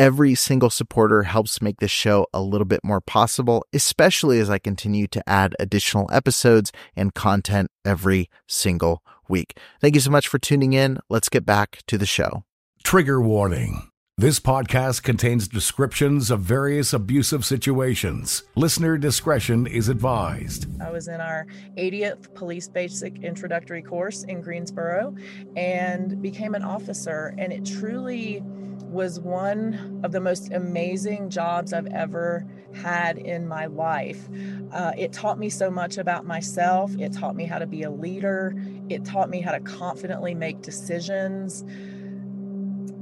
Every single supporter helps make this show a little bit more possible, especially as I continue to add additional episodes and content every single week. Thank you so much for tuning in. Let's get back to the show. Trigger warning. This podcast contains descriptions of various abusive situations. Listener discretion is advised. I was in our 80th Police Basic Introductory course in Greensboro and became an officer, and it truly was one of the most amazing jobs I've ever had in my life. Uh, it taught me so much about myself. It taught me how to be a leader. It taught me how to confidently make decisions.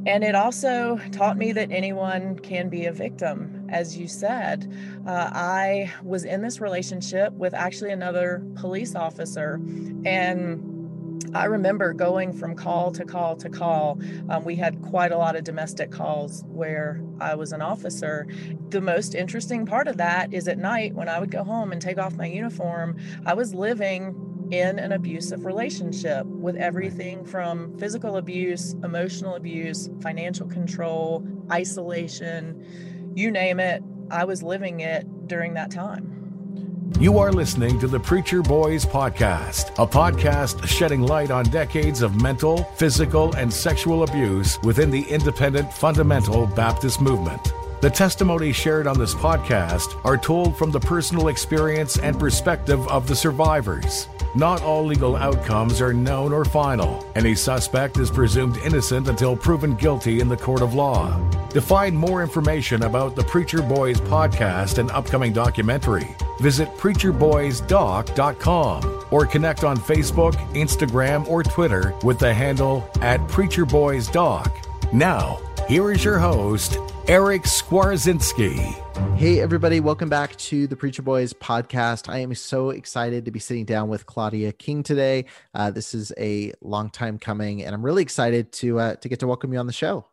And it also taught me that anyone can be a victim. As you said, uh, I was in this relationship with actually another police officer. And I remember going from call to call to call. Um, we had quite a lot of domestic calls where I was an officer. The most interesting part of that is at night when I would go home and take off my uniform, I was living in an abusive relationship with everything from physical abuse, emotional abuse, financial control, isolation you name it. I was living it during that time. You are listening to the Preacher Boys Podcast, a podcast shedding light on decades of mental, physical, and sexual abuse within the independent fundamental Baptist movement. The testimonies shared on this podcast are told from the personal experience and perspective of the survivors. Not all legal outcomes are known or final. Any suspect is presumed innocent until proven guilty in the court of law. To find more information about the Preacher Boys podcast and upcoming documentary, visit preacherboysdoc.com or connect on Facebook, Instagram, or Twitter with the handle at preacherboysdoc. Now, here is your host, Eric Skwarczynski. Hey, everybody, welcome back to the Preacher Boys podcast. I am so excited to be sitting down with Claudia King today. Uh, this is a long time coming, and I'm really excited to uh, to get to welcome you on the show.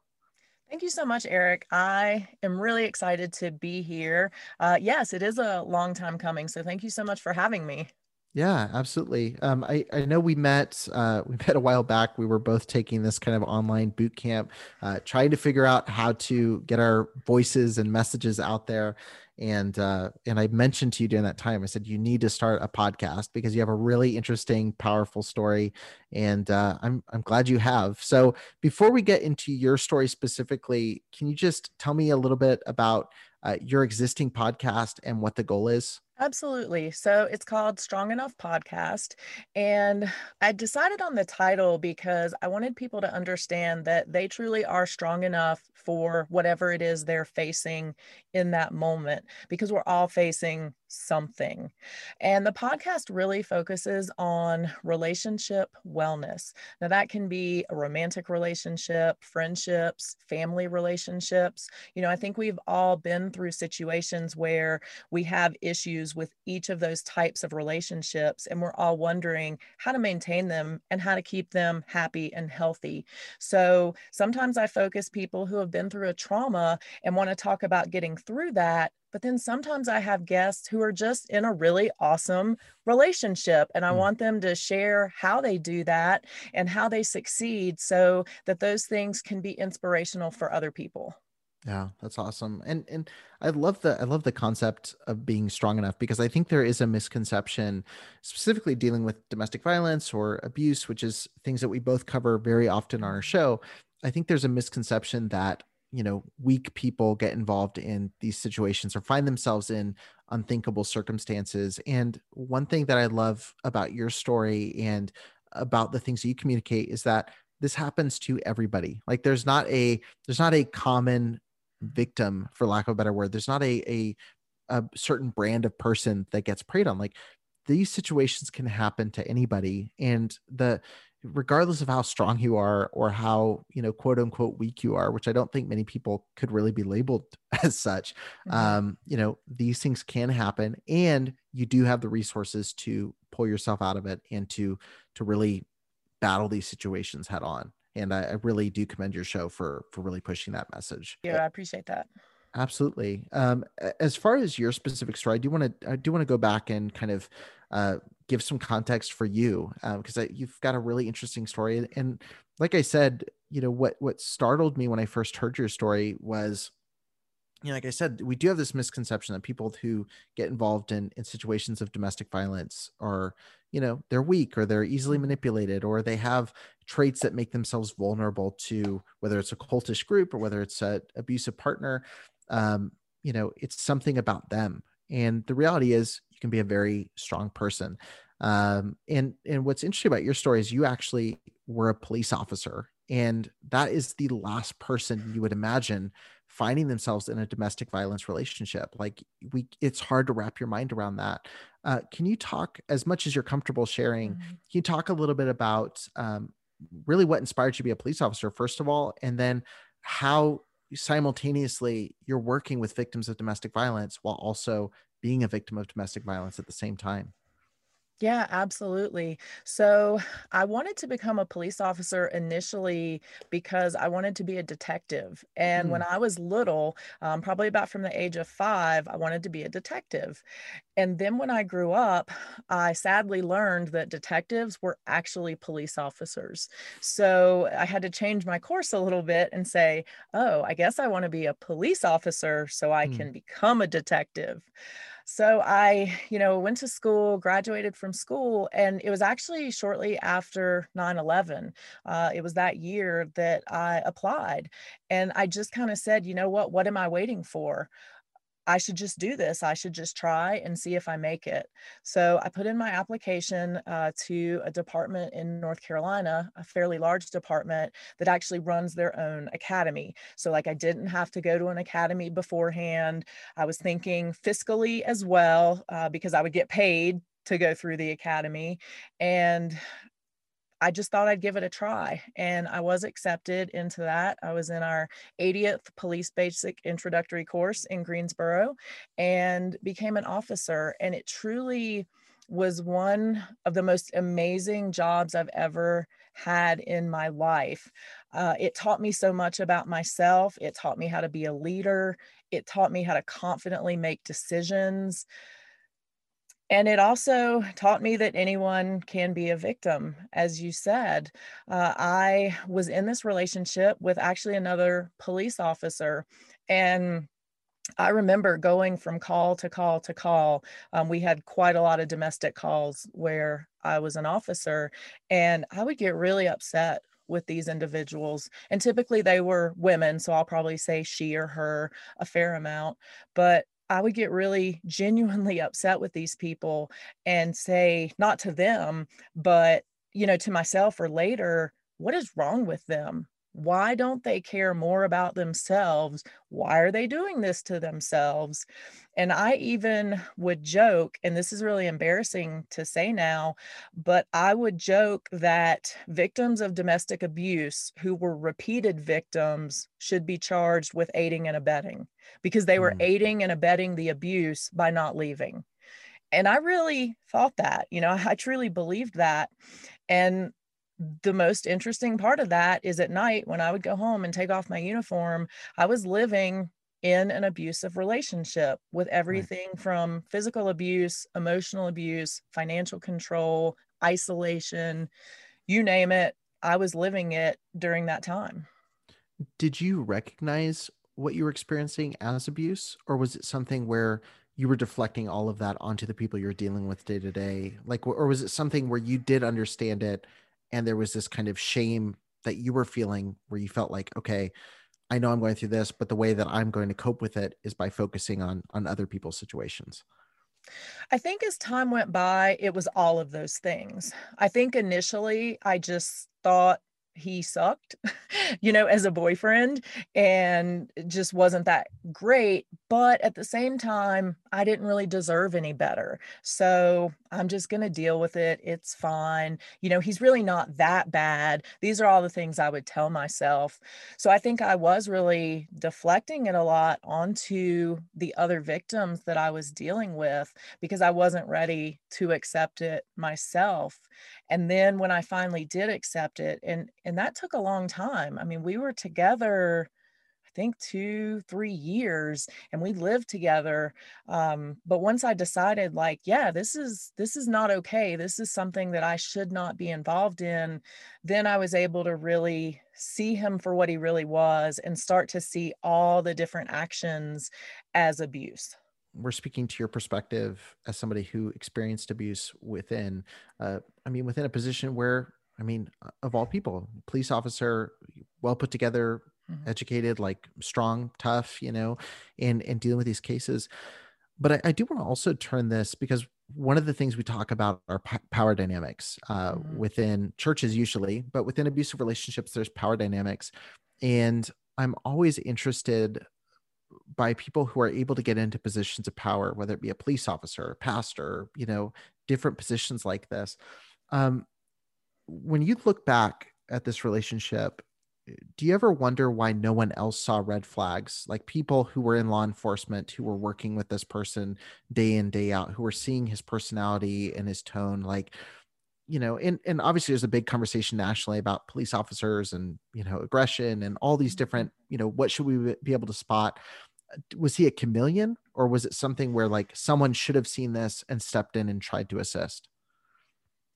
Thank you so much, Eric. I am really excited to be here. Uh, yes, it is a long time coming. So thank you so much for having me. Yeah, absolutely. Um, I, I know we met uh, we met a while back. We were both taking this kind of online boot camp, uh, trying to figure out how to get our voices and messages out there. And uh, and I mentioned to you during that time, I said you need to start a podcast because you have a really interesting, powerful story, and uh, I'm I'm glad you have. So before we get into your story specifically, can you just tell me a little bit about uh, your existing podcast and what the goal is? Absolutely. So it's called Strong Enough Podcast. And I decided on the title because I wanted people to understand that they truly are strong enough for whatever it is they're facing in that moment, because we're all facing something. And the podcast really focuses on relationship wellness. Now, that can be a romantic relationship, friendships, family relationships. You know, I think we've all been through situations where we have issues with each of those types of relationships, and we're all wondering how to maintain them and how to keep them happy and healthy. So sometimes I focus people who have been through a trauma and want to talk about getting through that but then sometimes I have guests who are just in a really awesome relationship, and I mm. want them to share how they do that and how they succeed so that those things can be inspirational for other people. Yeah, that's awesome. And and I love the I love the concept of being strong enough because I think there is a misconception specifically dealing with domestic violence or abuse, which is things that we both cover very often on our show. I think there's a misconception that you know weak people get involved in these situations or find themselves in unthinkable circumstances and one thing that i love about your story and about the things that you communicate is that this happens to everybody like there's not a there's not a common victim for lack of a better word. There's not a a, a certain brand of person that gets preyed on. Like these situations can happen to anybody. And the regardless of how strong you are or how you know quote unquote weak you are which i don't think many people could really be labeled as such mm-hmm. um you know these things can happen. And you do have the resources to pull yourself out of it and to to really battle these situations head on and I, I really do commend your show for for really pushing that message. Yeah i appreciate that. Absolutely. Um as far as your specific story i do want to i do want to go back and kind of uh give some context for you because um, you've got a really interesting story and like i said you know what what startled me when i first heard your story was you know like i said we do have this misconception that people who get involved in in situations of domestic violence are you know they're weak or they're easily mm-hmm. manipulated or they have traits that make themselves vulnerable to whether it's a cultish group or whether it's an abusive partner um, you know it's something about them and the reality is you can be a very strong person um, and and what's interesting about your story is you actually were a police officer and that is the last person you would imagine finding themselves in a domestic violence relationship like we it's hard to wrap your mind around that uh, can you talk as much as you're comfortable sharing mm-hmm. can you talk a little bit about um, really what inspired you to be a police officer first of all and then how simultaneously you're working with victims of domestic violence while also being a victim of domestic violence at the same time yeah, absolutely. So I wanted to become a police officer initially because I wanted to be a detective. And mm. when I was little, um, probably about from the age of five, I wanted to be a detective. And then when I grew up, I sadly learned that detectives were actually police officers. So I had to change my course a little bit and say, oh, I guess I want to be a police officer so I mm. can become a detective. So I, you know, went to school, graduated from school, and it was actually shortly after 9 11. Uh, it was that year that I applied. And I just kind of said, you know what, what am I waiting for? I should just do this. I should just try and see if I make it. So I put in my application uh, to a department in North Carolina, a fairly large department that actually runs their own academy. So, like, I didn't have to go to an academy beforehand. I was thinking fiscally as well uh, because I would get paid to go through the academy. And I just thought I'd give it a try. And I was accepted into that. I was in our 80th police basic introductory course in Greensboro and became an officer. And it truly was one of the most amazing jobs I've ever had in my life. Uh, it taught me so much about myself. It taught me how to be a leader. It taught me how to confidently make decisions. And it also taught me that anyone can be a victim. As you said, uh, I was in this relationship with actually another police officer. And I remember going from call to call to call. Um, we had quite a lot of domestic calls where I was an officer, and I would get really upset with these individuals. And typically they were women, so I'll probably say she or her a fair amount. But I would get really genuinely upset with these people and say, not to them, but, you know, to myself or later, what is wrong with them? Why don't they care more about themselves? Why are they doing this to themselves? And I even would joke, and this is really embarrassing to say now, but I would joke that victims of domestic abuse who were repeated victims should be charged with aiding and abetting because they were mm. aiding and abetting the abuse by not leaving. And I really thought that, you know, I truly believed that. And the most interesting part of that is at night when I would go home and take off my uniform, I was living in an abusive relationship with everything right. from physical abuse, emotional abuse, financial control, isolation, you name it. I was living it during that time. Did you recognize what you were experiencing as abuse, or was it something where you were deflecting all of that onto the people you're dealing with day to day? Like, or was it something where you did understand it and there was this kind of shame that you were feeling where you felt like okay i know i'm going through this but the way that i'm going to cope with it is by focusing on on other people's situations I think as time went by, it was all of those things. I think initially I just thought he sucked, you know, as a boyfriend and just wasn't that great. But at the same time, I didn't really deserve any better. So I'm just going to deal with it. It's fine. You know, he's really not that bad. These are all the things I would tell myself. So I think I was really deflecting it a lot onto the other victims that I was dealing with because I wasn't ready to accept it myself. And then when I finally did accept it, and and that took a long time. I mean, we were together think two three years and we lived together um, but once i decided like yeah this is this is not okay. This is something that i should not be involved in then i was able to really see him for what he really was and start to see all the different actions as abuse. We're speaking to your perspective as somebody who experienced abuse within uh, i mean within a position where i mean of all people police officer well put together mm-hmm. educated, like strong, tough, you know, in in dealing with these cases. But I, I do want to also turn this because one of the things we talk about are p- power dynamics uh, mm-hmm. within churches usually, but within abusive relationships, there's power dynamics, and I'm always interested by people who are able to get into positions of power, whether it be a police officer, a pastor, you know, different positions like this. Um, when you look back at this relationship do you ever wonder why no one else saw red flags? Like people who were in law enforcement who were working with this person day in day out who were seeing his personality and his tone like you know and, and obviously there's a big conversation nationally about police officers and you know aggression and all these mm-hmm. different you know what should we be able to spot? Was he a chameleon or was it something where like someone should have seen this and stepped in and tried to assist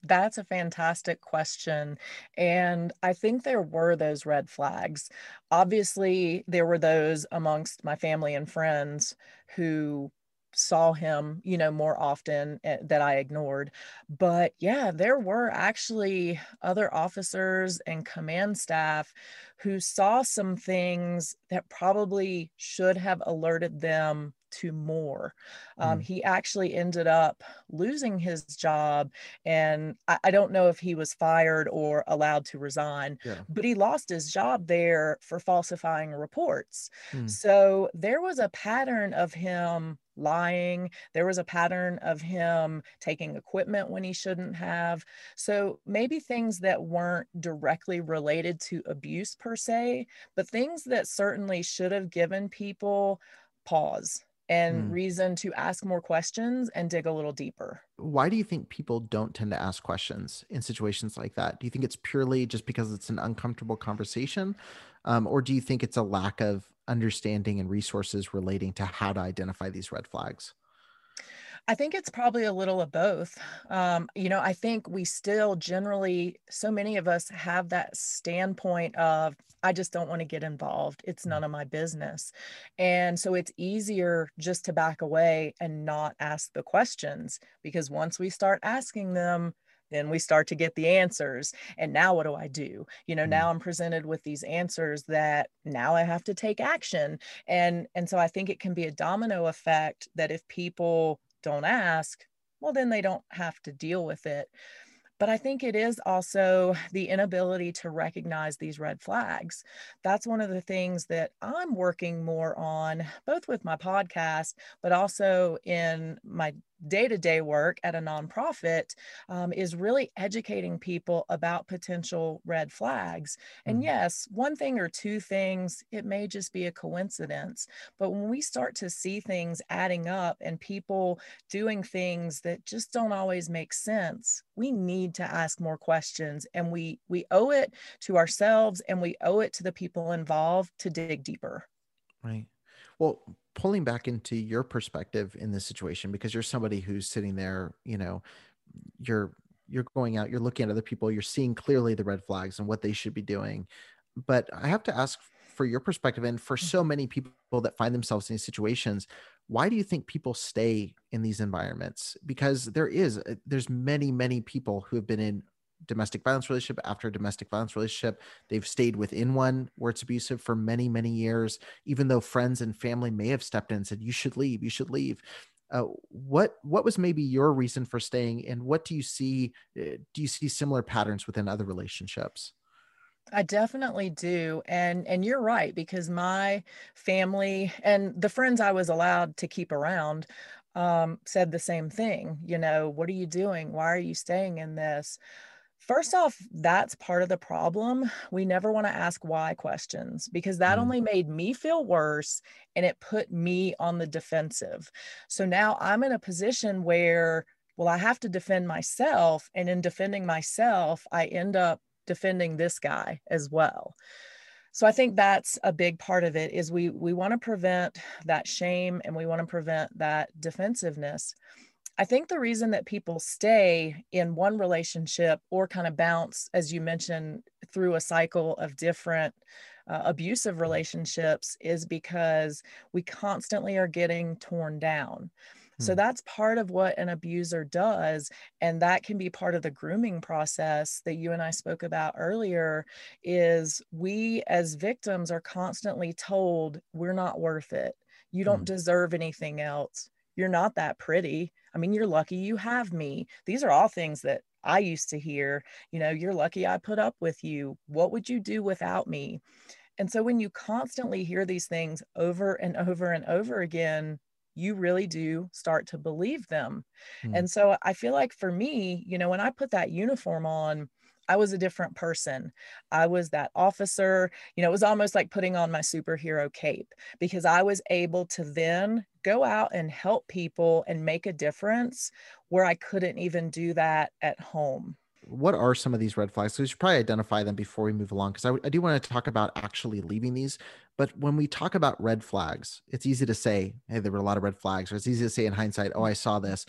that's a fantastic question. And I think there were those red flags. Obviously, there were those amongst my family and friends who saw him, you know, more often eh, that I ignored. But yeah, there were actually other officers and command staff who saw some things that probably should have alerted them to more. Um, mm. He actually ended up losing his job, and I, I, don't know if he was fired or allowed to resign, yeah. but he lost his job there for falsifying reports. Mm. So there was a pattern of him lying. There was a pattern of him taking equipment when he shouldn't have. So maybe things that weren't directly related to abuse per se, but things that certainly should have given people pause and mm. reason to ask more questions and dig a little deeper. Why do you think people don't tend to ask questions in situations like that? Do you think it's purely just because it's an uncomfortable conversation? Um, or do you think it's a lack of understanding and resources relating to how to identify these red flags? I think it's probably a little of both. Um, you know, I think we still generally, so many of us have that standpoint of, I just don't want to get involved. It's none of my business. And so it's easier just to back away and not ask the questions because once we start asking them, then we start to get the answers and now what do i do you know mm. now i'm presented with these answers that now i have to take action and and so i think it can be a domino effect that if people don't ask well then they don't have to deal with it but I think it is also the inability to recognize these red flags. That's one of the things that I'm working more on, both with my podcast, but also in my day to day work at a nonprofit um, is really educating people about potential red flags. And mm-hmm. yes, one thing or two things, it may just be a coincidence. But when we start to see things adding up and people doing things that just don't always make sense, we need to ask more questions and we we owe it to ourselves and we owe it to the people involved to dig deeper. Right. Well, pulling back into your perspective in this situation because you're somebody who's sitting there you know you're you're going out you're looking at other people you're seeing clearly the red flags and what they should be doing. But i have to ask for your perspective and for so many people that find themselves in these situations why do you think people stay in these environments? Because there is uh, there's many many people who have been in domestic violence relationship after domestic violence relationship. They've stayed within one where it's abusive for many, many years, even though friends and family may have stepped in and said, you should leave, you should leave. Uh, what what was maybe your reason for staying and what do you see uh, do you see similar patterns within other relationships I definitely do. And and you're right because my family and the friends I was allowed to keep around um, said the same thing. You know, what are you doing? Why are you staying in this? First off, that's part of the problem. We never want to ask why questions because that mm. only made me feel worse and it put me on the defensive. So now I'm in a position where, well, I have to defend myself. And in defending myself, I end up defending this guy as well so i think that's a big part of it is we we want to prevent that shame and we want to prevent that defensiveness i think the reason that people stay in one relationship or kind of bounce as you mentioned through a cycle of different uh, abusive relationships is because we constantly are getting torn down so hmm. that's part of what an abuser does. And that can be part of the grooming process that you and I spoke about earlier is we as victims are constantly told we're not worth it. You don't mm. deserve anything else. You're not that pretty. I mean, you're lucky you have me. These are all things that I used to hear, you know, you're lucky I put up with you. What would you do without me? And so when you constantly hear these things over and over and over again, you really do start to believe them. Mm. And so I feel like for me, you know, when I put that uniform on, I was a different person. I was that officer. You know, it was almost like putting on my superhero cape because I was able to then go out and help people and make a difference where I couldn't even do that at home what are some of these red flags? So we should probably identify them before we move along because I, I, do want to talk about actually leaving these. But when we talk about red flags, it's easy to say, hey, there were a lot of red flags, or it's easy to say in hindsight, oh, I saw this.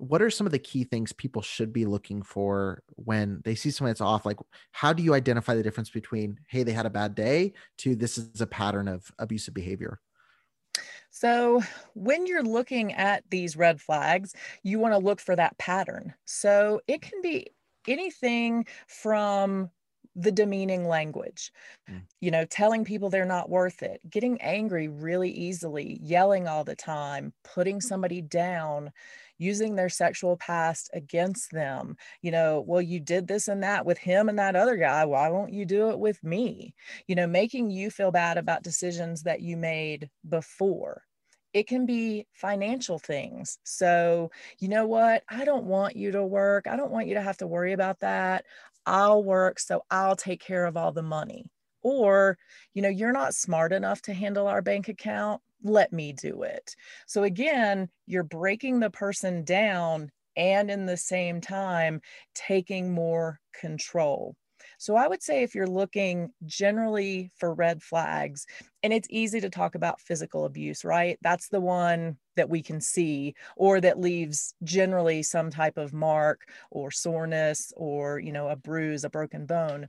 What are some of the key things people should be looking for when they see someone that's off? Like, how do you identify the difference between, hey, they had a bad day to this is a pattern of abusive behavior? So, when you're looking at these red flags, you want to look for that pattern. So, it can be anything from the demeaning language, mm. you know, telling people they're not worth it, getting angry really easily, yelling all the time, putting somebody down, using their sexual past against them. You know, well, you did this and that with him and that other guy. Why won't you do it with me? You know, making you feel bad about decisions that you made before it can be financial things. So, you know what? I don't want you to work. I don't want you to have to worry about that. I'll work, so I'll take care of all the money. Or, you know, you're not smart enough to handle our bank account. Let me do it. So, again, you're breaking the person down and in the same time taking more control. So I would say if you're looking generally for red flags, and it's easy to talk about physical abuse, right? That's the one that we can see or that leaves generally some type of mark or soreness or you know a bruise a broken bone.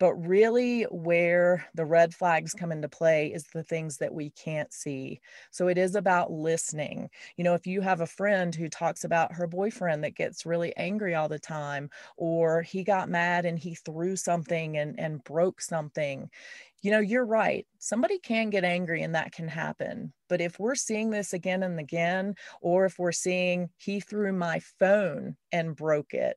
But really where the red flags come into play is the things that we can't see. So it is about listening. You know if you have a friend who talks about her boyfriend that gets really angry all the time or he got mad and he threw something and and broke something you know, you're right. Somebody can get angry and that can happen. But if we're seeing this again and again, or if we're seeing he threw my phone and broke it,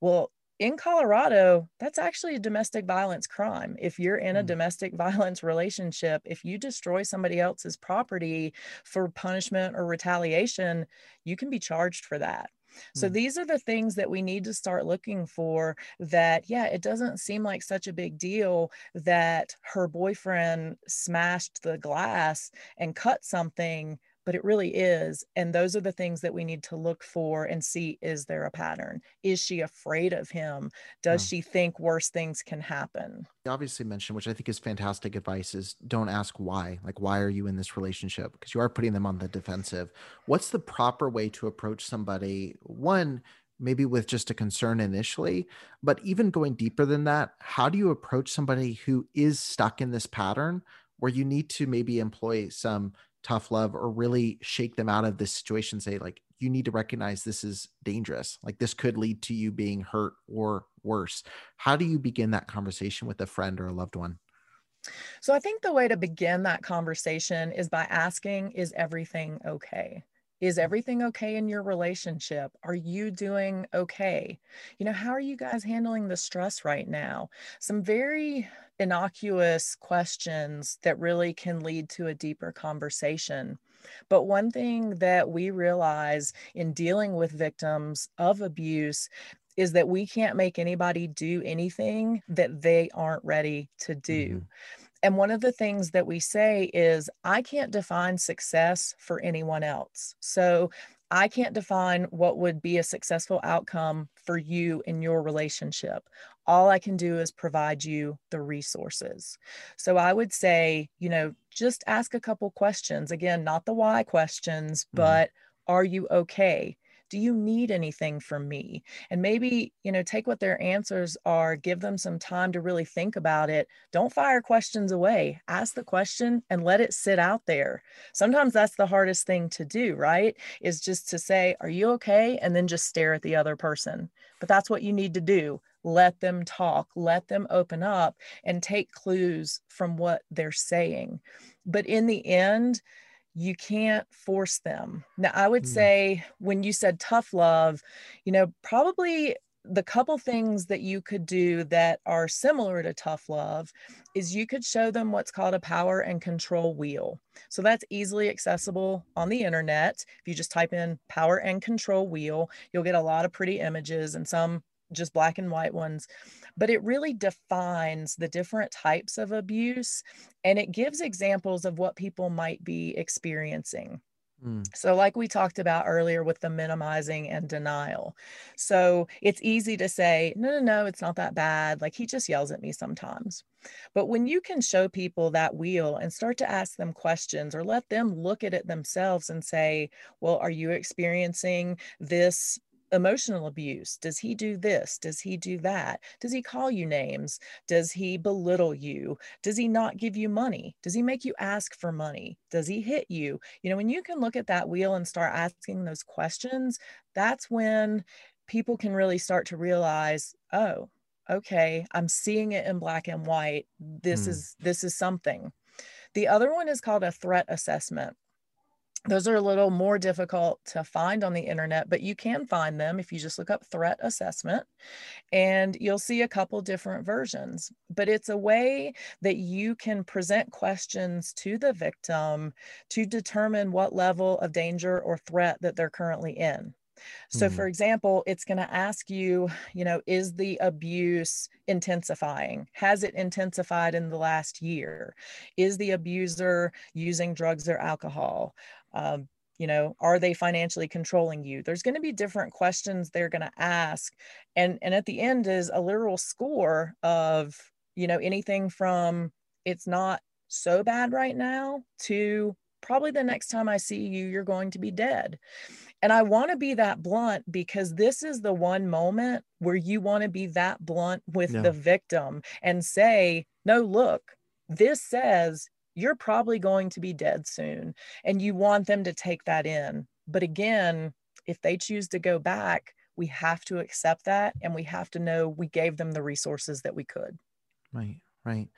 well, in Colorado, that's actually a domestic violence crime. If you're in a mm. domestic violence relationship, if you destroy somebody else's property for punishment or retaliation, you can be charged for that. So mm. these are the things that we need to start looking for that, yeah, it doesn't seem like such a big deal that her boyfriend smashed the glass and cut something but it really is. And those are the things that we need to look for and see is there a pattern? Is she afraid of him? Does mm. she think worse things can happen? You obviously mentioned, which I think is fantastic advice, is don't ask why. Like, why are you in this relationship? Because you are putting them on the defensive. What's the proper way to approach somebody? One, maybe with just a concern initially, but even going deeper than that, how do you approach somebody who is stuck in this pattern where you need to maybe employ some tough love or really shake them out of this situation say like you need to recognize this is dangerous. Like this could lead to you being hurt or worse. How do you begin that conversation with a friend or a loved one? So i think the way to begin that conversation is by asking is everything okay is everything okay in your relationship? Are you doing okay? You know, how are you guys handling the stress right now? Some very innocuous questions that really can lead to a deeper conversation. But one thing that we realize in dealing with victims of abuse is that we can't make anybody do anything that they aren't ready to do. Mm-hmm. And one of the things that we say is, I can't define success for anyone else. So I can't define what would be a successful outcome for you in your relationship. All I can do is provide you the resources. So I would say, you know, just ask a couple questions. Again, not the why questions, mm-hmm. but are you okay? Do you need anything from me? And maybe you know take what their answers are give them some time to really think about it. Don't fire questions away. Ask the question and let it sit out there. Sometimes that's the hardest thing to do right? Is just to say are you okay? and then just stare at the other person. But that's what you need to do. Let them talk. Let them open up and take clues from what they're saying. But in the end you can't force them. Now, I would mm. say when you said tough love, you know, probably the couple things that you could do that are similar to tough love is you could show them what's called a power and control wheel. So that's easily accessible on the internet. If you just type in power and control wheel, you'll get a lot of pretty images and some just black and white ones but it really defines the different types of abuse and it gives examples of what people might be experiencing. Mm. So, like we talked about earlier with the minimizing and denial. So, it's easy to say, no, no, no, it's not that bad. Like he just yells at me sometimes. But when you can show people that wheel and start to ask them questions or let them look at it themselves and say, well, are you experiencing this emotional abuse? Does he do this? Does he do that? Does he call you names? Does he belittle you? Does he not give you money? Does he make you ask for money? Does he hit you? You know, when you can look at that wheel and start asking those questions, that's when people can really start to realize, oh, okay, I'm seeing it in black and white. This mm. is this is something. The other one is called a threat assessment those are a little more difficult to find on the internet, but you can find them if you just look up threat assessment and you'll see a couple different versions. But it's a way that you can present questions to the victim to determine what level of danger or threat that they're currently in. So, mm-hmm. for example, it's going to ask you, you know, is the abuse intensifying? Has it intensified in the last year? Is the abuser using drugs or alcohol? Um, you know are they financially controlling you? There's going to be different questions they're going to ask and and at the end is a literal score of you know anything from it's not so bad right now to probably the next time i see you you're going to be dead. And i want to be that blunt because this is the one moment where you want to be that blunt with the victim and say no look this says you're probably going to be dead soon and you want them to take that in. But again if they choose to go back we have to accept that and we have to know we gave them the resources that we could. Right right.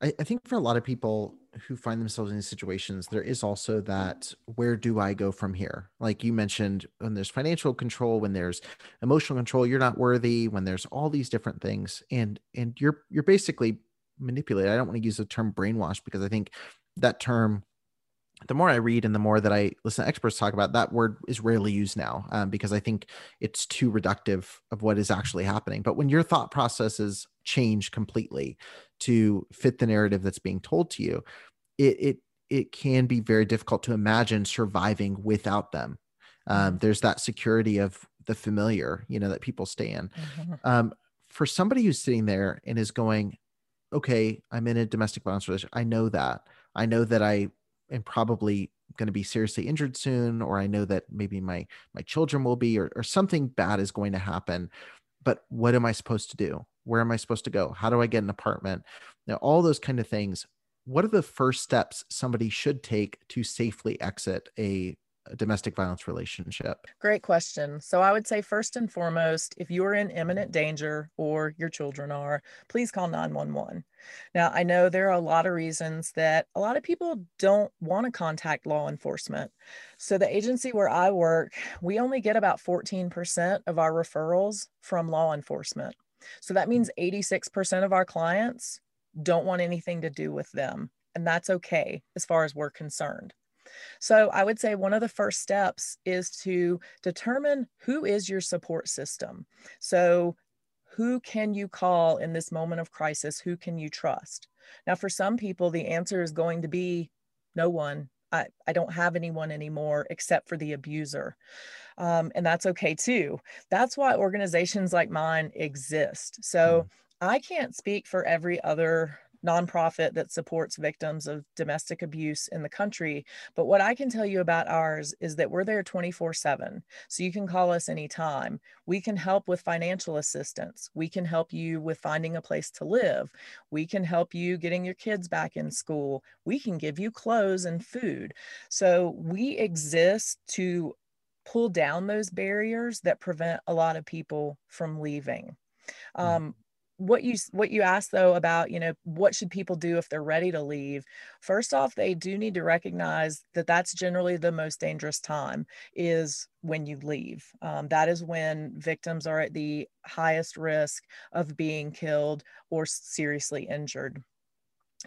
I, I think for a lot of people who find themselves in these situations there is also that where do i go from here? Like you mentioned when there's financial control when there's emotional control you're not worthy when there's all these different things and and you're you're basically manipulate. I don't want to use the term brainwash because I think that term, the more I read and the more that I listen to experts talk about, that word is rarely used now um, because I think it's too reductive of what is actually happening. But when your thought processes change completely to fit the narrative that's being told to you, it it it can be very difficult to imagine surviving without them. Um, mm-hmm. there's that security of the familiar, you know, that people stay in. Mm-hmm. Um, for somebody who's sitting there and is going, okay, I'm in a domestic violence relationship. I know that. I know that I am probably going to be seriously injured soon, or I know that maybe my my children will be, or, or something bad is going to happen. But what am I supposed to do? Where am I supposed to go? How do I get an apartment? Now, all those kind of things. What are the first steps somebody should take to safely exit a a domestic violence relationship? Great question. So I would say, first and foremost, if you are in imminent danger or your children are, please call 911. Now, I know there are a lot of reasons that a lot of people don't want to contact law enforcement. So, the agency where I work, we only get about 14% of our referrals from law enforcement. So, that means 86% of our clients don't want anything to do with them. And that's okay as far as we're concerned. So I would say one of the first steps is to determine who is your support system. So who can you call in this moment of crisis? Who can you trust? Now, for some people, the answer is going to be no one. I, I don't have anyone anymore except for the abuser. Um, and that's okay too. That's why organizations like mine exist. So mm. I can't speak for every other nonprofit that supports victims of domestic abuse in the country. But what I can tell you about ours is that we're there 24 7. So you can call us anytime. We can help with financial assistance. We can help you with finding a place to live. We can help you getting your kids back in school. We can give you clothes and food. So we exist to pull down those barriers that prevent a lot of people from leaving. Mm. Um, what you what you asked though about you know what should people do if they're ready to leave? First off they do need to recognize that that's generally the most dangerous time is when you leave. Um, that is when victims are at the highest risk of being killed or seriously injured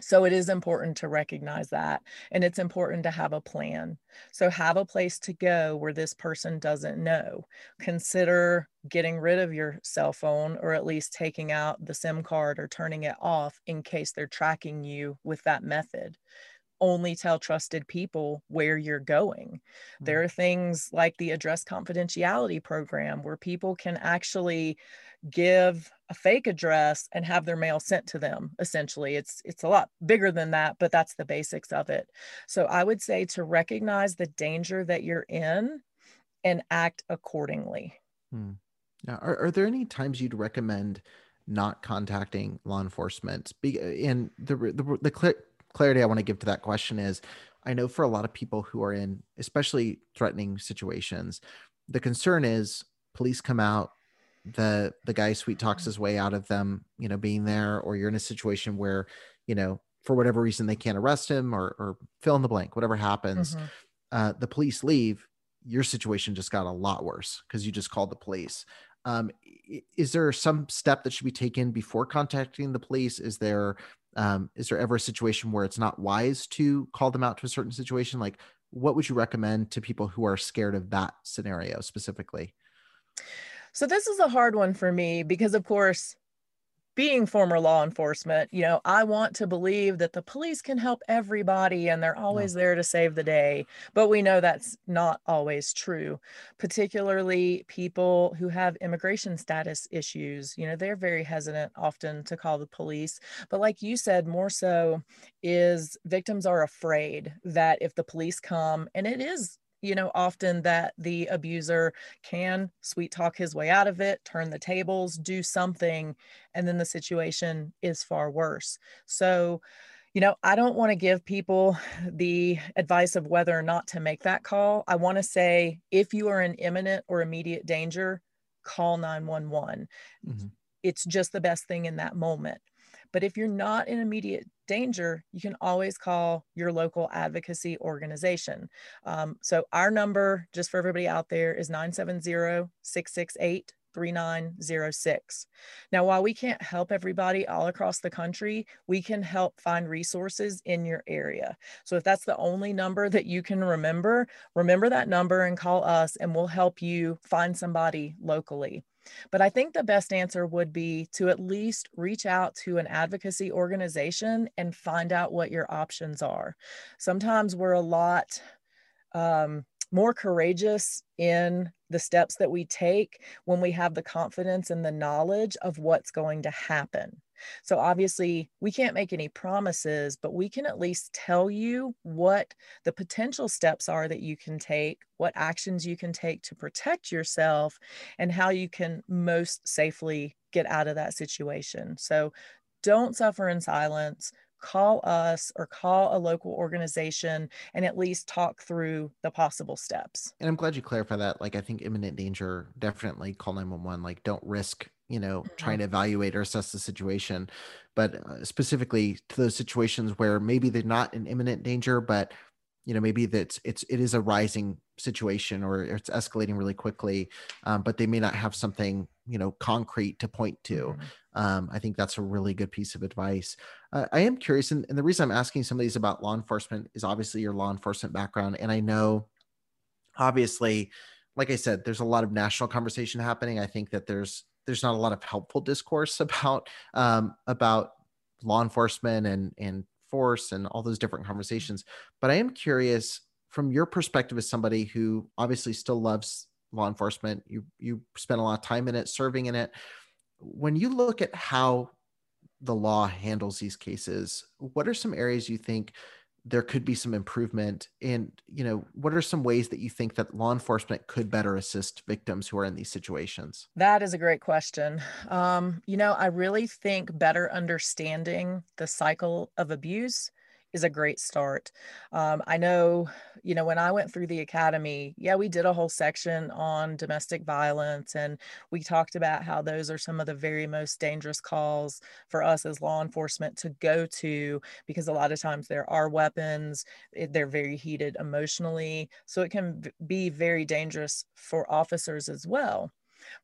so it is important to recognize that. And it's important to have a plan. So have a place to go where this person doesn't know. Consider getting rid of your cell phone or at least taking out the SIM card or turning it off in case they're tracking you with that method only tell trusted people where you're going. Mm-hmm. There are things like the address confidentiality program where people can actually give a fake address and have their mail sent to them essentially. It's it's a lot bigger than that but that's the basics of it. So i would say to recognize the danger that you're in and act accordingly. Hmm. now are, are there any times you'd recommend not contacting law enforcement? Be, and the the, the cl- clarity i want to give to that question is i know for a lot of people who are in especially threatening situations the concern is police come out the the guy sweet talks his way out of them you know being there or you're in a situation where you know for whatever reason they can't arrest him or or fill in the blank whatever happens mm-hmm. uh, the police leave your situation just got a lot worse because you just called the police. Um, is there some step that should be taken before contacting the police? Is there um, is there ever a situation where it's not wise to call them out to a certain situation? Like what would you recommend to people who are scared of that scenario specifically so this is a hard one for me because, of course, being former law enforcement, you know, I want to believe that the police can help everybody and they're always there to save the day. But we know that's not always true, particularly people who have immigration status issues. You know, they're very hesitant often to call the police. But like you said, more so is victims are afraid that if the police come, and it is you know, often that the abuser can sweet talk his way out of it, turn the tables, do something, and then the situation is far worse. So, you know, I don't want to give people the advice of whether or not to make that call. I want to say if you are in imminent or immediate danger, call 911. Mm-hmm. It's just the best thing in that moment. But if you're not in immediate danger, you can always call your local advocacy organization. Um, so our number, just for everybody out there, is 970 668 3906. Now, while we can't help everybody all across the country, we can help find resources in your area. So, if that's the only number that you can remember, remember that number and call us, and we'll help you find somebody locally. But I think the best answer would be to at least reach out to an advocacy organization and find out what your options are. Sometimes we're a lot um, more courageous in the steps that we take when we have the confidence and the knowledge of what's going to happen. So obviously, we can't make any promises, but we can at least tell you what the potential steps are that you can take, what actions you can take to protect yourself, and how you can most safely get out of that situation. So don't suffer in silence. call us or call a local organization and at least talk through the possible steps. And I'm glad you clarify that. Like, I think imminent danger, definitely call 911. Like, don't risk, you know, mm-hmm. trying to evaluate or assess the situation. But uh, specifically to those situations where maybe they're not in imminent danger, but you know maybe that's it's it is a rising situation or it's escalating really quickly um, but they may not have something you know concrete to point to mm-hmm. um, i think that's a really good piece of advice uh, i am curious and, and the reason i'm asking some of these about law enforcement is obviously your law enforcement background and i know obviously like i said there's a lot of national conversation happening i think that there's there's not a lot of helpful discourse about um, about law enforcement and and force and all those different conversations. But I am curious from your perspective as somebody who obviously still loves law enforcement, you you spend a lot of time in it, serving in it. When you look at how the law handles these cases, what are some areas you think there could be some improvement. And you know what are some ways that you think that law enforcement could better assist victims who are in these situations? That is a great question. Um, you know i really think better understanding the cycle of abuse is a great start. Um, I know, you know, when I went through the academy, yeah, we did a whole section on domestic violence and we talked about how those are some of the very most dangerous calls for us as law enforcement to go to because a lot of times there are weapons, they're very heated emotionally. So it can be very dangerous for officers as well.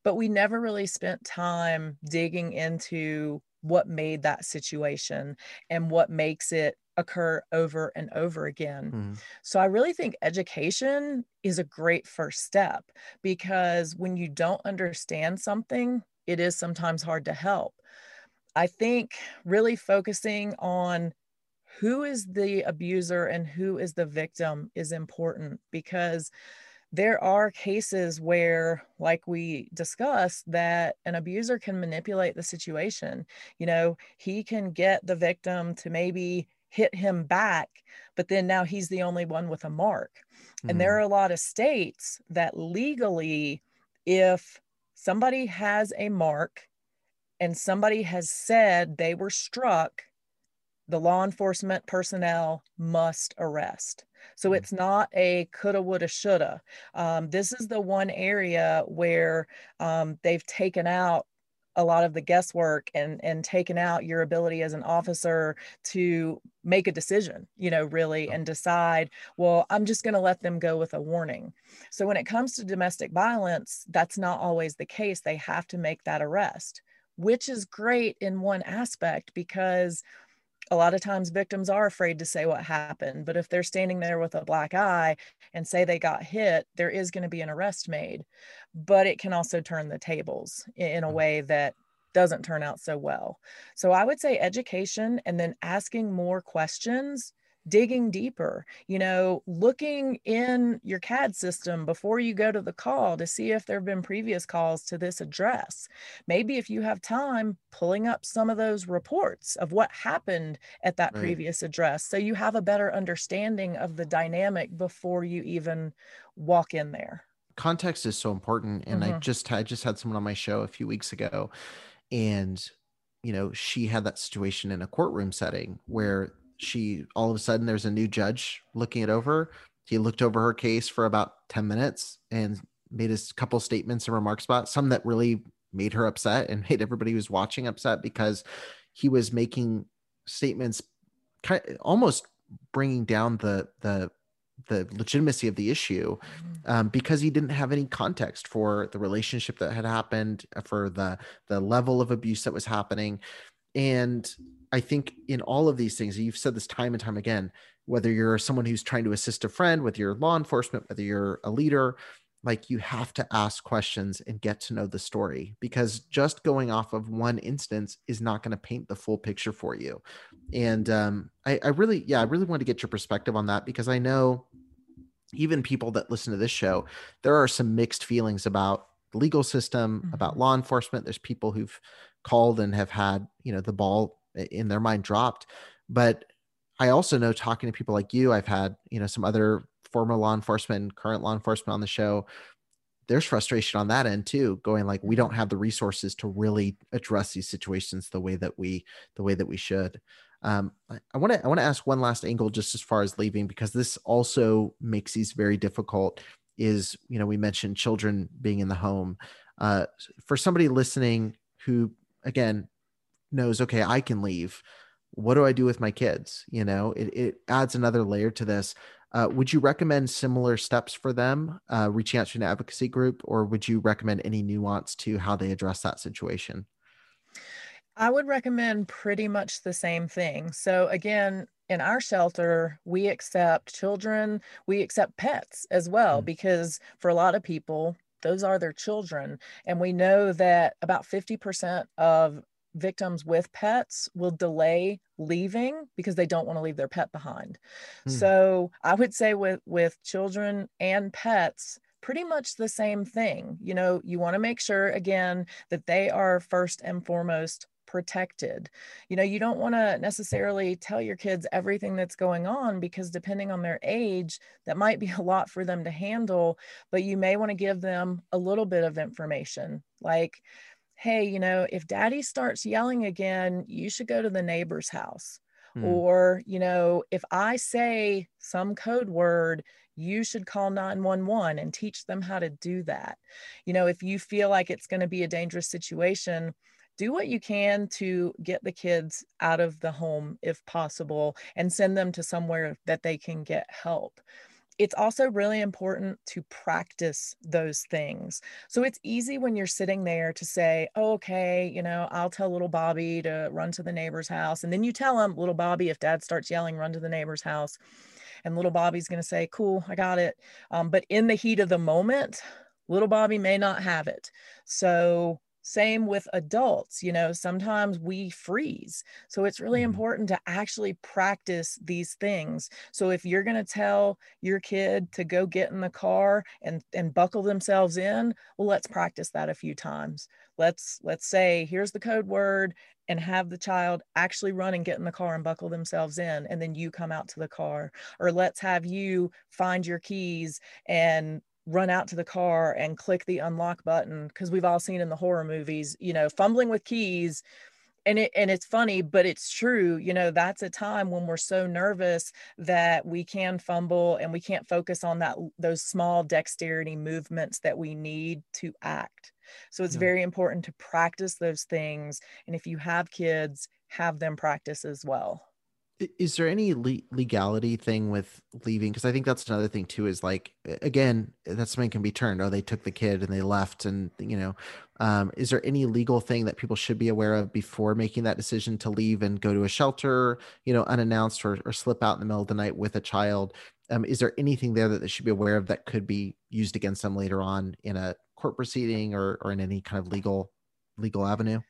But we never really spent time digging into what made that situation and what makes it occur over and over again. Mm. So I really think education is a great first step because when you don't understand something, it is sometimes hard to help. I think really focusing on who is the abuser and who is the victim is important because there are cases where like we discussed that an abuser can manipulate the situation you know he can get the victim to maybe hit him back, but then now he's the only one with a mark. Mm-hmm. And there mm. are a lot of states that legally, if somebody has a mark and somebody has said they were struck, the law enforcement personnel must arrest. So mm. it's not a coulda, woulda, shoulda. Um, this is the one area where um, they've taken out a lot of the guesswork and and taken out your ability as an officer to make a decision you know really and decide well i'm just going to let them go with a warning. So when it comes to domestic violence that's not always the case. They have to make that arrest which is great in one aspect because a lot of times victims are afraid to say what happened but if they're standing there with a black eye and say they got hit there is going to be an arrest made but it can also turn the tables in a mm. way that doesn't turn out so well so i would say education and then asking more questions digging deeper, you know, looking in your CAD system before you go to the call to see if there have been previous calls to this address. Maybe if you have time, pulling up some of those reports of what happened at that right. previous address so you have a better understanding of the dynamic before you even walk in there. Context is so important and mm-hmm. I just I just had someone on my show a few weeks ago and you know she had that situation in a courtroom setting where she all of a sudden there's a new judge looking it over. He looked over her case for about 10 minutes and made a couple statements and remarks about some that really made her upset and made everybody who was watching upset because he was making statements kind of, almost bringing down the the the legitimacy of the issue mm-hmm. um, because he didn't have any context for the relationship that had happened for the the level of abuse that was happening and I think in all of these things, you've said this time and time again, whether you're someone who's trying to assist a friend, whether you're law enforcement, whether you're a leader, like you have to ask questions and get to know the story because just going off of one instance is not going to paint the full picture for you. And um, I, I really, yeah, I really want to get your perspective on that because I know even people that listen to this show, there are some mixed feelings about the legal system, mm-hmm. about law enforcement. There's people who've called and have had, you know, the ball in their mind dropped. But I also know talking to people like you, I've had, you know, some other former law enforcement, current law enforcement on the show. There's frustration on that end too, going like we don't have the resources to really address these situations the way that we the way that we should. Um, I want to I want to ask one last angle just as far as leaving because this also makes these very difficult. Is you know we mentioned children being in the home. Uh, for somebody listening who again knows okay I can leave. What do I do with my kids? You know, it, it adds another layer to this. Uh, would you recommend similar steps for them, uh, reaching out to an advocacy group, or would you recommend any nuance to how they address that situation? I would recommend pretty much the same thing. So, again, in our shelter, we accept children, we accept pets as well, mm. because for a lot of people, those are their children. And we know that about 50% of victims with pets will delay leaving because they don't want to leave their pet behind. Mm. So I would say with with children and pets pretty much the same thing. You know, you want to make sure again that they are first and foremost protected. You know, you don't want to necessarily tell your kids everything that's going on because depending on their age, that might be a lot for them to handle, but you may want to give them a little bit of information like hey, you know, if daddy starts yelling again, you should go to the neighbor's house. Hmm. Or, you know, if I say some code word, you should call 911 and teach them how to do that. You know, if you feel like it's going to be a dangerous situation, do what you can to get the kids out of the home if possible and send them to somewhere that they can get help it's also really important to practice those things. So it's easy when you're sitting there to say, oh, okay, you know, I'll tell little Bobby to run to the neighbor's house. And then you tell him, little Bobby, if dad starts yelling, run to the neighbor's house. And little Bobby's going to say, cool, I got it. Um, but in the heat of the moment, little Bobby may not have it. So same with adults, you know, sometimes we freeze. So it's really mm-hmm. important to actually practice these things. So if you're going to tell your kid to go get in the car and and buckle themselves in, well let's practice that a few times. Let's let's say here's the code word and have the child actually run and get in the car and buckle themselves in and then you come out to the car or let's have you find your keys and run out to the car and click the unlock button because we've all seen in the horror movies you know fumbling with keys and it and it's funny but it's true you know that's a time when we're so nervous that we can fumble and we can't focus on that those small dexterity movements that we need to act. So it's very important to practice those things and if you have kids have them practice as well is there any le- legality thing with leaving? Because i think that's another thing too is like again that something can be turned. Oh they took the kid and they left and you know um, is there any legal thing that people should be aware of before making that decision to leave and go to a shelter you know unannounced or, or slip out in the middle of the night with a child? Um, is there anything there that they should be aware of that could be used against them later on in a court proceeding or, or in any kind of legal legal avenue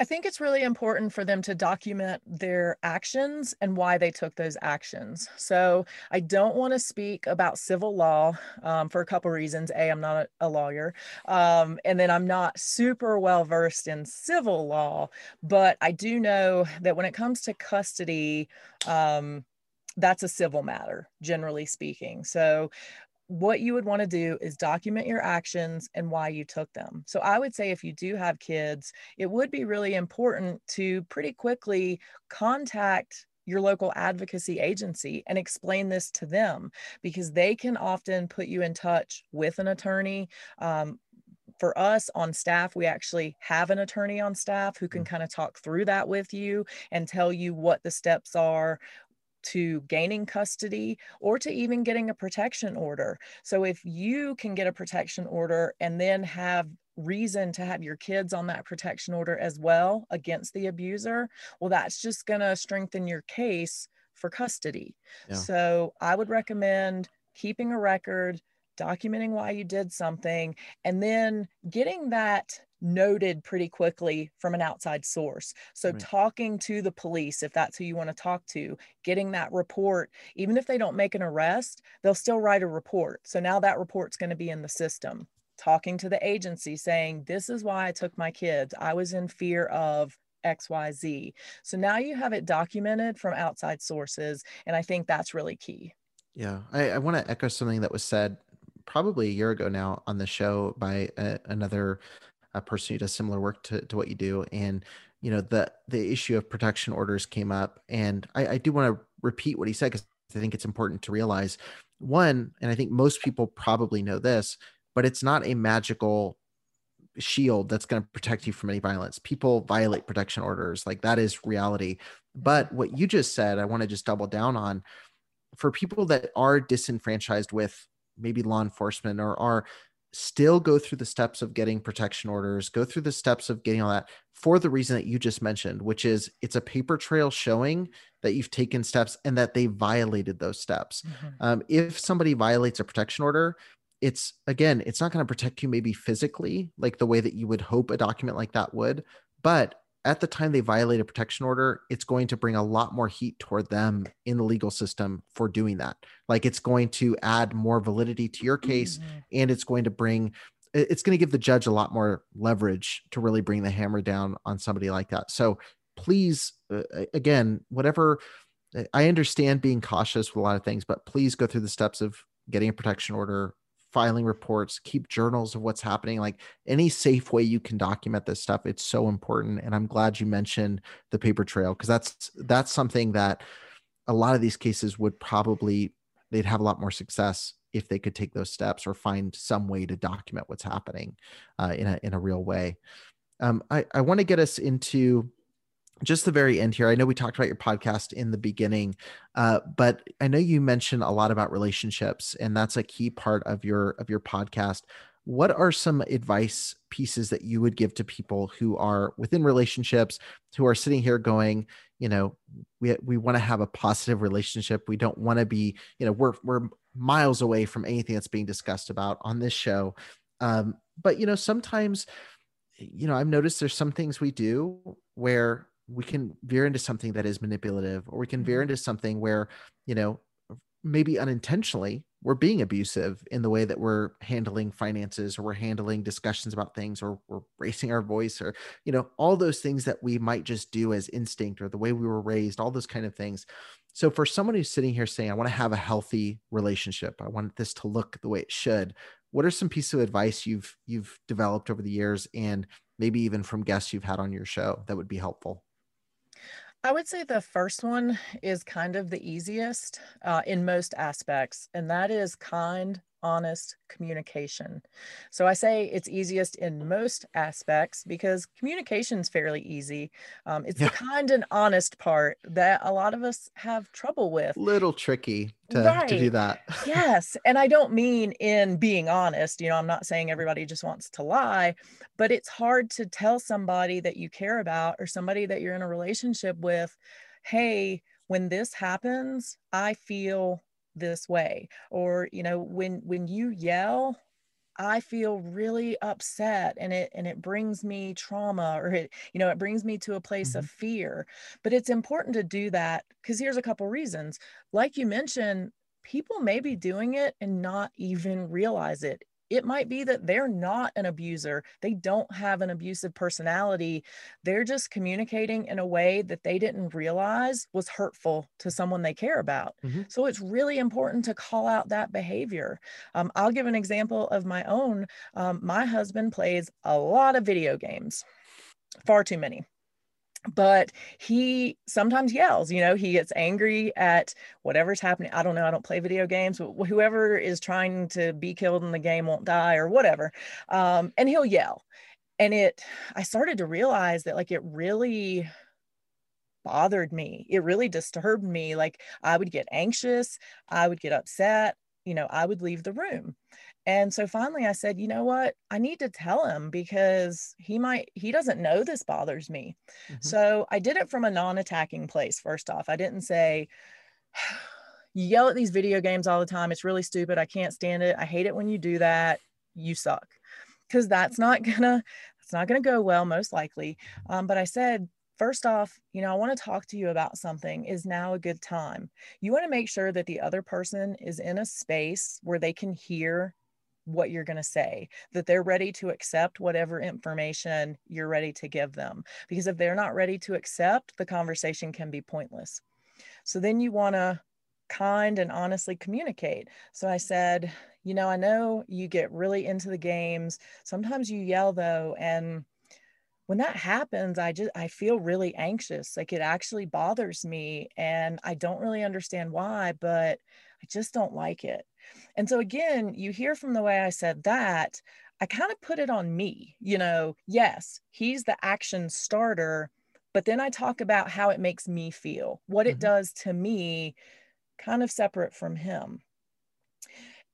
I think it's really important for them to document their actions and why they took those actions. So I don't want to speak about civil law um, for a couple reasons. A, I'm not a, a lawyer, um, and then I'm not super well versed in civil law, but I do know that when it comes to custody, um, that's a civil matter, generally speaking. So what you would want to do is document your actions and why you took them. So I would say if you do have kids, it would be really important to pretty quickly contact your local advocacy agency and explain this to them because they can often put you in touch with an attorney. Um, for us on staff, we actually have an attorney on staff who can mm. kind of talk through that with you and tell you what the steps are, to gaining custody or to even getting a protection order. So if you can get a protection order and then have reason to have your kids on that protection order as well against the abuser, well, that's just going to strengthen your case for custody. Yeah. So I would recommend keeping a record, documenting why you did something, and then getting that noted pretty quickly from an outside source. So, right. talking to the police, if that's who you want to talk to, getting that report, even if they don't make an arrest, they'll still write a report. So, now that report's going to be in the system. Talking to the agency saying, This is why I took my kids. I was in fear of XYZ. So, now you have it documented from outside sources. And I think that's really key. Yeah. I, I want to echo something that was said probably a year ago now on the show by a, another a person who does similar work to, to what you do. And you know the the issue of protection orders came up and i, I do want to repeat what he said because i think it's important to realize one and i think most people probably know this but it's not a magical shield that's going to protect you from any violence people violate protection orders like that is reality but what you just said i want to just double down on for people that are disenfranchised with maybe law enforcement or are still go through the steps of getting protection orders, go through the steps of getting all that for the reason that you just mentioned, which is it's a paper trail showing that you've taken steps and that they violated those steps. Mm-hmm. Um, if somebody violates a protection order, it's again, it's not going to protect you maybe physically, like the way that you would hope a document like that would, but at the time they violate a protection order, it's going to bring a lot more heat toward them in the legal system for doing that. Like it's going to add more validity to your case mm-hmm. and it's going to bring it's going to give the judge a lot more leverage to really bring the hammer down on somebody like that. So please uh, again, whatever I understand being cautious with a lot of things, but please go through the steps of getting a protection order, filing reports, keep journals of what's happening, like any safe way you can document this stuff. It's so important. And I'm glad you mentioned the paper trail because that's that's something that a lot of these cases would probably they'd have a lot more success if they could take those steps or find some way to document what's happening uh, in a in a real way. Um, I, I want to get us into just the very end here i know we talked about your podcast in the beginning uh, but i know you mentioned a lot about relationships and that's a key part of your of your podcast. What are some advice pieces that you would give to people who are within relationships who are sitting here going you know we we want to have a positive relationship. We don't want to be you know we're we're miles away from anything that's being discussed about on this show. Um, but you know sometimes you know i've noticed there's some things we do where we can veer into something that is manipulative or we can veer mm-hmm. into something where you know maybe unintentionally we're being abusive in the way that we're handling finances or we're handling discussions about things or we're raising our voice or you know all those things that we might just do as instinct or the way we were raised all those kind of things. So for someone who's sitting here saying i want to have a healthy relationship. I want this to look the way it should what are some pieces of advice you've you've developed over the years and maybe even from guests you've had on your show that would be helpful I would say the first one is kind of the easiest uh, in most aspects, and that is kind, honest communication. So I say it's easiest in most aspects because communication is fairly easy. Um, it's yeah. the kind and honest part that a lot of us have trouble with. Little tricky to, right. to do that. yes. And I don't mean in being honest. You know, I'm not saying everybody just wants to lie, but it's hard to tell somebody that you care about or somebody that you're in a relationship with, hey, when this happens, I feel this way. Or you know when when you yell I feel really upset and it and it brings me trauma or it you know it brings me to a place mm-hmm. of fear. But it's important to do that cuz here's a couple reasons. Like you mentioned people may be doing it and not even realize it it might be that they're not an abuser. They don't have an abusive personality. They're just communicating in a way that they didn't realize was hurtful to someone they care about. Mm-hmm. So it's really important to call out that behavior. Um, I'll give an example of my own. Um, my husband plays a lot of video games, far too many but he sometimes yells you know he gets angry at whatever's happening. I don't know i don't play video games but whoever is trying to be killed in the game won't die or whatever um, and he'll yell. And it i started to realize that like it really bothered me. It really disturbed me. Like i would get anxious i would get upset you know i would leave the room and so finally I said, you know what? I need to tell him because he might, he doesn't know this bothers me. Mm-hmm. So I did it from a non attacking place, first off. I didn't say, you yell at these video games all the time. It's really stupid. I can't stand it. I hate it when you do that. You suck. Because that's not gonna, it's not gonna go well, most likely. Um, but I said, First off, you know, I want to talk to you about something. Is now a good time? You want to make sure that the other person is in a space where they can hear what you're going to say, that they're ready to accept whatever information you're ready to give them. Because if they're not ready to accept, the conversation can be pointless. So then you want to kind and honestly communicate. So I said, you know, I know you get really into the games. Sometimes you yell though, and when that happens i just i feel really anxious like it actually bothers me and i don't really understand why but i just don't like it and so again you hear from the way i said that i kind of put it on me you know yes he's the action starter but then i talk about how it makes me feel what it mm-hmm. does to me kind of separate from him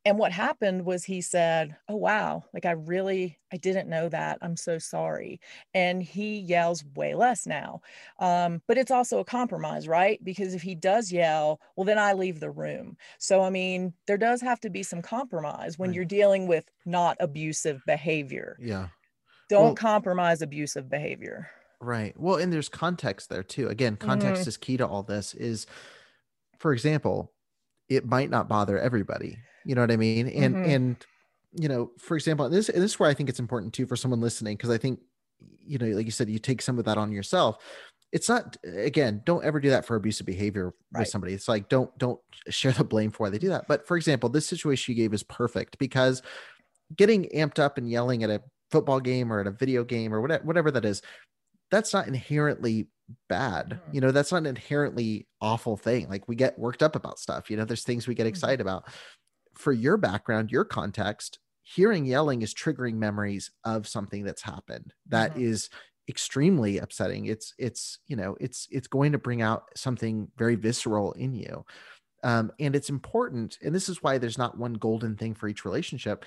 and what happened was he said oh wow like i really i didn't know that. I'm so sorry. And he yells way less now. Um, but it's also a compromise right? Because if he does yell well then i leave the room. So i mean there does have to be some compromise when right. you're dealing with not abusive behavior. Yeah. Don't well, compromise abusive behavior. Right. Well and there's context there too. Again context mm-hmm. is key to all this is for example it might not bother everybody you know what I mean? And mm-hmm. and you know, for example, this this is where I think it's important too for someone listening because I think you know, like you said, you take some of that on yourself. It's not again, don't ever do that for abusive behavior right. with somebody. It's like don't don't share the blame for why they do that. But for example, this situation you gave is perfect because getting amped up and yelling at a football game or at a video game or whatever whatever that is, that's not inherently bad. Mm-hmm. You know, that's not an inherently awful thing. Like we get worked up about stuff. You know, there's things we get mm-hmm. excited about for your background, your context, hearing yelling is triggering memories of something that's happened That mm-hmm. is extremely upsetting. It's it's you know it's it's going to bring out something very visceral in you. Um, and it's important and this is why there's not one golden thing for each relationship.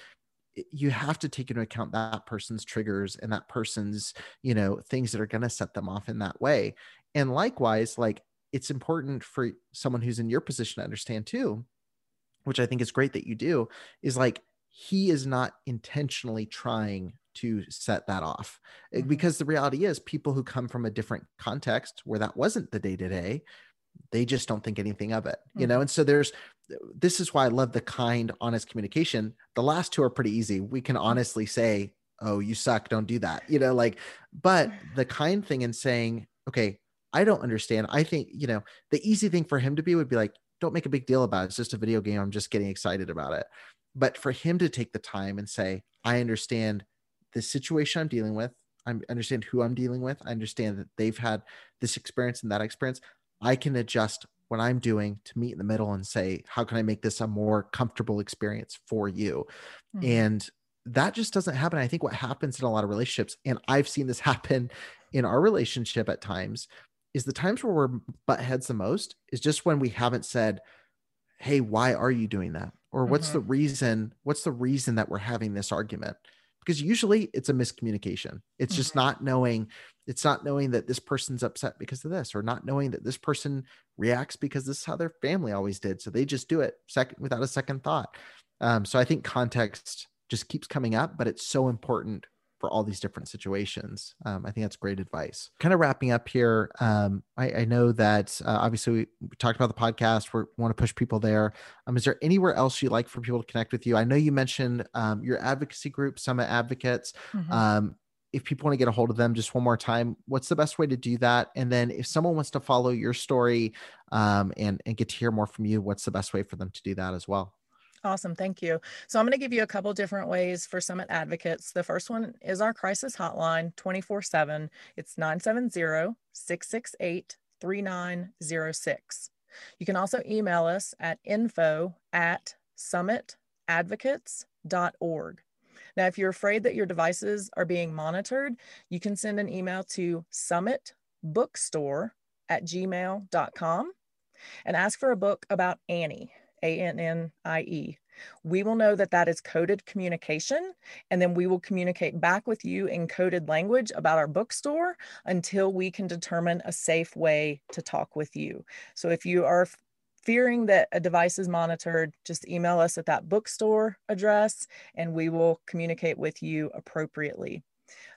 You have to take into account that person's triggers and that person's you know things that are going to set them off in that way. And likewise like it's important for someone who's in your position to understand too which I think is great that you do, is like he is not intentionally trying to set that off eh, mm-hmm. because the reality is people who come from a different context where that wasn't the day to day they just don't think anything of it mm-hmm. you know and so there's this is why i love the kind honest communication the last two are pretty easy we can mm-hmm. honestly say oh you suck don't do that you know like but the kind thing in saying okay i don't understand i think you know the easy thing for him to be would be like don't make a big deal about it. It's just a video game. I'm just getting excited about it. But for him to take the time and say, I understand the situation I'm dealing with. I understand who I'm dealing with. I understand that they've had this experience and that experience. I can adjust what I'm doing to meet in the middle and say, how can I make this a more comfortable experience for you? Mm-hmm. And that just doesn't happen. I think what happens in a lot of relationships, and I've seen this happen in our relationship at times, is the times where we're butt heads the most is just when we haven't said, Hey, why are you doing that? Or what's mm-hmm. the reason? What's the reason that we're having this argument? Because usually it's a miscommunication. It's mm-hmm. just not knowing, it's not knowing that this person's upset because of this, or not knowing that this person reacts because this is how their family always did. So they just do it second without a second thought. Um, so I think context just keeps coming up, but it's so important for all these different situations. Um, I think that's great advice. Kind of wrapping up here. Um, I, I, know that uh, obviously we, we, talked about the podcast. We want to push people there. Um, is there anywhere else you'd like for people to connect with you? I know you mentioned um, your advocacy group, Summit Advocates. Mm-hmm. Um, if people want to get a hold of them, just one more time, what's the best way to do that? And then if someone wants to follow your story um, and and get to hear more from you, what's the best way for them to do that as well? Awesome. Thank you. So I'm going to give you a couple different ways for Summit advocates. The first one is our crisis hotline 24 7. It's 970 668 3906. You can also email us at info at summitadvocates.org. Now, if you're afraid that your devices are being monitored, you can send an email to summitbookstore at gmail.com and ask for a book about Annie. A N N I E. We will know that that is coded communication, and then we will communicate back with you in coded language about our bookstore until we can determine a safe way to talk with you. So if you are fearing that a device is monitored, just email us at that bookstore address and we will communicate with you appropriately.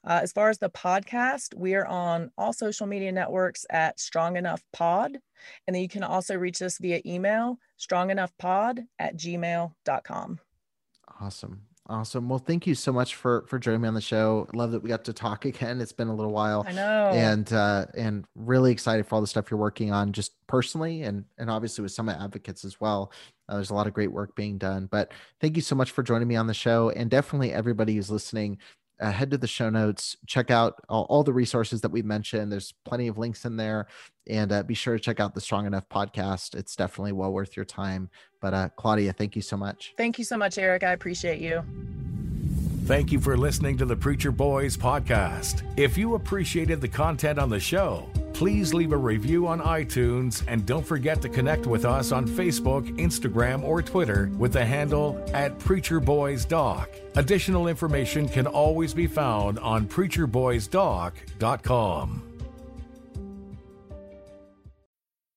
Uh, as far as the podcast, we are on all social media networks at Strong Enough Pod. And then you can also reach us via email, strongenoughpod at gmail.com. Awesome. Awesome. Well, thank you so much for for joining me on the show. Love that we got to talk again. It's been a little while. I know. And uh and really excited for all the stuff you're working on just personally and and obviously with Summit Advocates as well. Uh, there's a lot of great work being done. But thank you so much for joining me on the show and definitely everybody who's listening uh, head to the show notes, check out all, all, the resources that we've mentioned. There's plenty of links in there. And uh, be sure to check out the Strong Enough podcast. It's definitely well worth your time. But uh, Claudia, thank you so much. Thank you so much, Eric. I appreciate you. Thank you for listening to the Preacher Boys podcast. If you appreciated the content on the show, please leave a review on iTunes and don't forget to connect with us on Facebook, Instagram, or Twitter with the handle at Preacher Boys Doc. Additional information can always be found on preacherboysdoc.com.